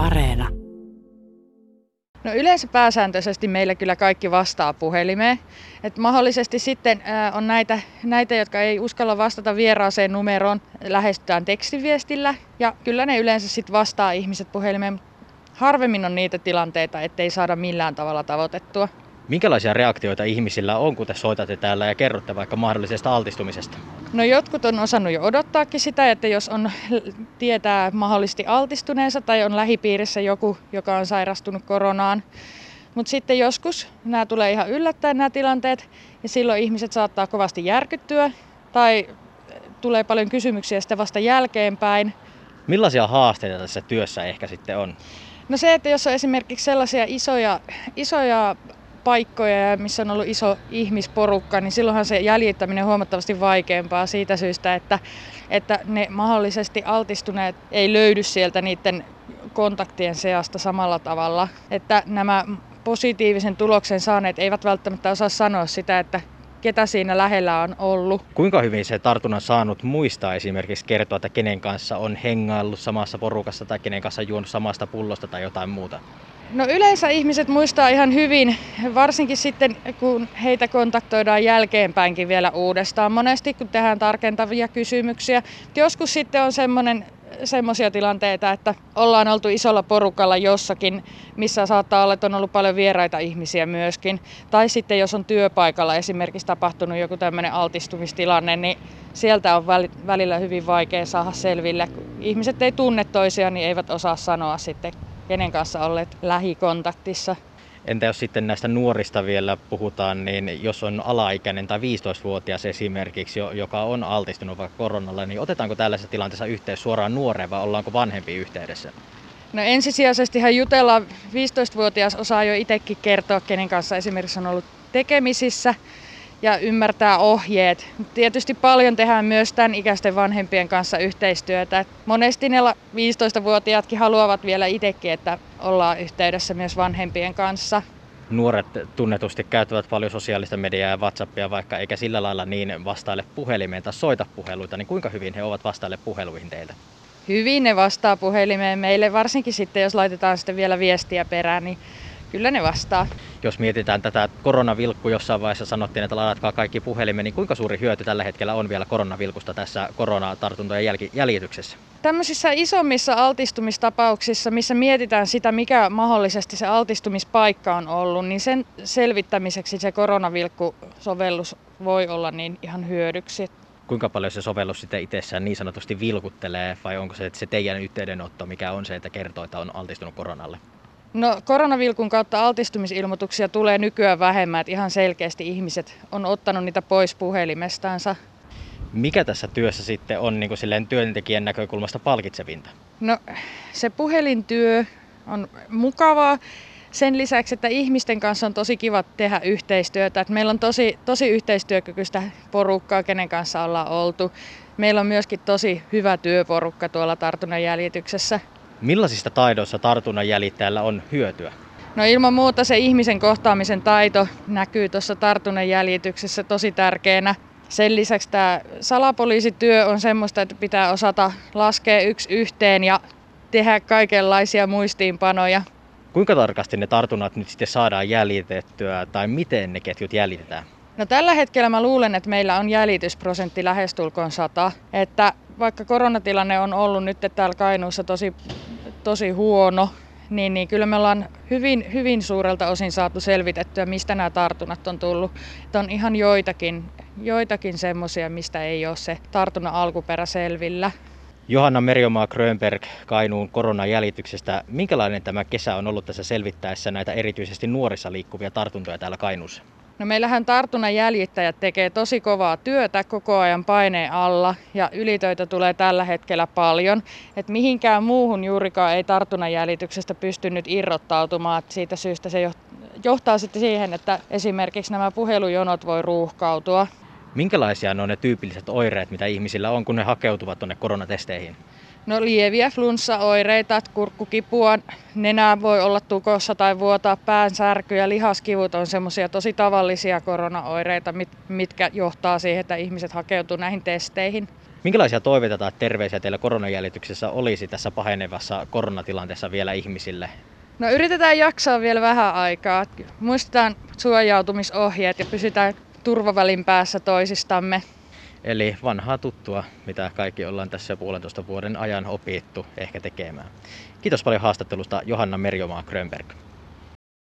Areena. No yleensä pääsääntöisesti meillä kyllä kaikki vastaa puhelimeen. Et mahdollisesti sitten ää, on näitä, näitä, jotka ei uskalla vastata vieraaseen numeroon, lähestytään tekstiviestillä. Ja kyllä ne yleensä sitten vastaa ihmiset puhelimeen. Harvemmin on niitä tilanteita, ettei saada millään tavalla tavoitettua. Minkälaisia reaktioita ihmisillä on, kun te soitatte täällä ja kerrotte vaikka mahdollisesta altistumisesta? No jotkut on osannut jo odottaakin sitä, että jos on tietää mahdollisesti altistuneensa tai on lähipiirissä joku, joka on sairastunut koronaan. Mutta sitten joskus nämä tulee ihan yllättäen nämä tilanteet ja silloin ihmiset saattaa kovasti järkyttyä tai tulee paljon kysymyksiä sitten vasta jälkeenpäin. Millaisia haasteita tässä työssä ehkä sitten on? No se, että jos on esimerkiksi sellaisia isoja, isoja paikkoja, missä on ollut iso ihmisporukka, niin silloinhan se jäljittäminen on huomattavasti vaikeampaa siitä syystä, että, että ne mahdollisesti altistuneet ei löydy sieltä niiden kontaktien seasta samalla tavalla. Että nämä positiivisen tuloksen saaneet eivät välttämättä osaa sanoa sitä, että ketä siinä lähellä on ollut. Kuinka hyvin se tartunnan saanut muistaa esimerkiksi kertoa, että kenen kanssa on hengaillut samassa porukassa tai kenen kanssa juonut samasta pullosta tai jotain muuta? No yleensä ihmiset muistaa ihan hyvin, varsinkin sitten kun heitä kontaktoidaan jälkeenpäinkin vielä uudestaan. Monesti kun tehdään tarkentavia kysymyksiä. Joskus sitten on semmoinen semmoisia tilanteita, että ollaan oltu isolla porukalla jossakin, missä saattaa olla, että on ollut paljon vieraita ihmisiä myöskin. Tai sitten jos on työpaikalla esimerkiksi tapahtunut joku tämmöinen altistumistilanne, niin sieltä on välillä hyvin vaikea saada selville. Ihmiset ei tunne toisiaan, niin eivät osaa sanoa sitten kenen kanssa olleet lähikontaktissa. Entä jos sitten näistä nuorista vielä puhutaan, niin jos on alaikäinen tai 15-vuotias esimerkiksi, joka on altistunut vaikka koronalle, niin otetaanko tällaisessa tilanteessa yhteys suoraan nuoreen vai ollaanko vanhempi yhteydessä? No ensisijaisesti hän jutellaan, 15-vuotias osaa jo itsekin kertoa, kenen kanssa esimerkiksi on ollut tekemisissä ja ymmärtää ohjeet. Tietysti paljon tehdään myös tämän ikäisten vanhempien kanssa yhteistyötä. Monesti ne 15-vuotiaatkin haluavat vielä itsekin, että ollaan yhteydessä myös vanhempien kanssa. Nuoret tunnetusti käyttävät paljon sosiaalista mediaa ja WhatsAppia, vaikka eikä sillä lailla niin vastaile puhelimeen tai soita puheluita, niin kuinka hyvin he ovat vastaille puheluihin teiltä? Hyvin ne vastaa puhelimeen meille, varsinkin sitten jos laitetaan sitten vielä viestiä perään, niin Kyllä ne vastaa. Jos mietitään tätä koronavilkku, jossain vaiheessa sanottiin, että ladatkaa kaikki puhelimen, niin kuinka suuri hyöty tällä hetkellä on vielä koronavilkusta tässä koronatartuntojen jäljityksessä? Tämmöisissä isommissa altistumistapauksissa, missä mietitään sitä, mikä mahdollisesti se altistumispaikka on ollut, niin sen selvittämiseksi se koronavilkkusovellus voi olla niin ihan hyödyksi. Kuinka paljon se sovellus sitten itsessään niin sanotusti vilkuttelee, vai onko se se teidän yhteydenotto, mikä on se, että kertoo, että on altistunut koronalle? No koronavilkun kautta altistumisilmoituksia tulee nykyään vähemmän, että ihan selkeästi ihmiset on ottanut niitä pois puhelimestaansa. Mikä tässä työssä sitten on niin kuin silleen työntekijän näkökulmasta palkitsevinta? No se puhelintyö on mukavaa. Sen lisäksi, että ihmisten kanssa on tosi kiva tehdä yhteistyötä. Että meillä on tosi, tosi yhteistyökykyistä porukkaa, kenen kanssa ollaan oltu. Meillä on myöskin tosi hyvä työporukka tuolla tartunnan jäljityksessä. Millaisista taidoista tartunnan jäljittäjällä on hyötyä? No ilman muuta se ihmisen kohtaamisen taito näkyy tuossa tartunnan jäljityksessä tosi tärkeänä. Sen lisäksi tämä salapoliisityö on semmoista, että pitää osata laskea yksi yhteen ja tehdä kaikenlaisia muistiinpanoja. Kuinka tarkasti ne tartunnat nyt sitten saadaan jäljitettyä tai miten ne ketjut jäljitetään? No tällä hetkellä mä luulen, että meillä on jäljitysprosentti lähestulkoon 100. Että vaikka koronatilanne on ollut nyt täällä Kainuussa tosi tosi huono, niin, niin kyllä me ollaan hyvin, hyvin suurelta osin saatu selvitettyä, mistä nämä tartunnat on tullut. Että on ihan joitakin, joitakin semmoisia, mistä ei ole se tartunnan alkuperä selvillä. Johanna Merjomaa Grönberg Kainuun koronajäljityksestä. Minkälainen tämä kesä on ollut tässä selvittäessä näitä erityisesti nuorissa liikkuvia tartuntoja täällä Kainuussa? No meillähän tartunnan jäljittäjät tekee tosi kovaa työtä koko ajan paineen alla ja ylitöitä tulee tällä hetkellä paljon. Et mihinkään muuhun juurikaan ei tartunnan jäljityksestä pystynyt irrottautumaan. Et siitä syystä se johtaa sitten siihen, että esimerkiksi nämä puhelujonot voi ruuhkautua. Minkälaisia ne on ne tyypilliset oireet, mitä ihmisillä on, kun ne hakeutuvat tuonne koronatesteihin? No lieviä flunssaoireita, kurkkukipua, nenää voi olla tukossa tai vuotaa päänsärky ja lihaskivut on semmoisia tosi tavallisia koronaoireita, mitkä johtaa siihen, että ihmiset hakeutuu näihin testeihin. Minkälaisia toiveita tai terveisiä teillä koronajäljityksessä olisi tässä pahenevassa koronatilanteessa vielä ihmisille? No yritetään jaksaa vielä vähän aikaa. Muistetaan suojautumisohjeet ja pysytään turvavälin päässä toisistamme. Eli vanhaa tuttua, mitä kaikki ollaan tässä puolentoista vuoden ajan opittu ehkä tekemään. Kiitos paljon haastattelusta Johanna Merjomaa Grönberg.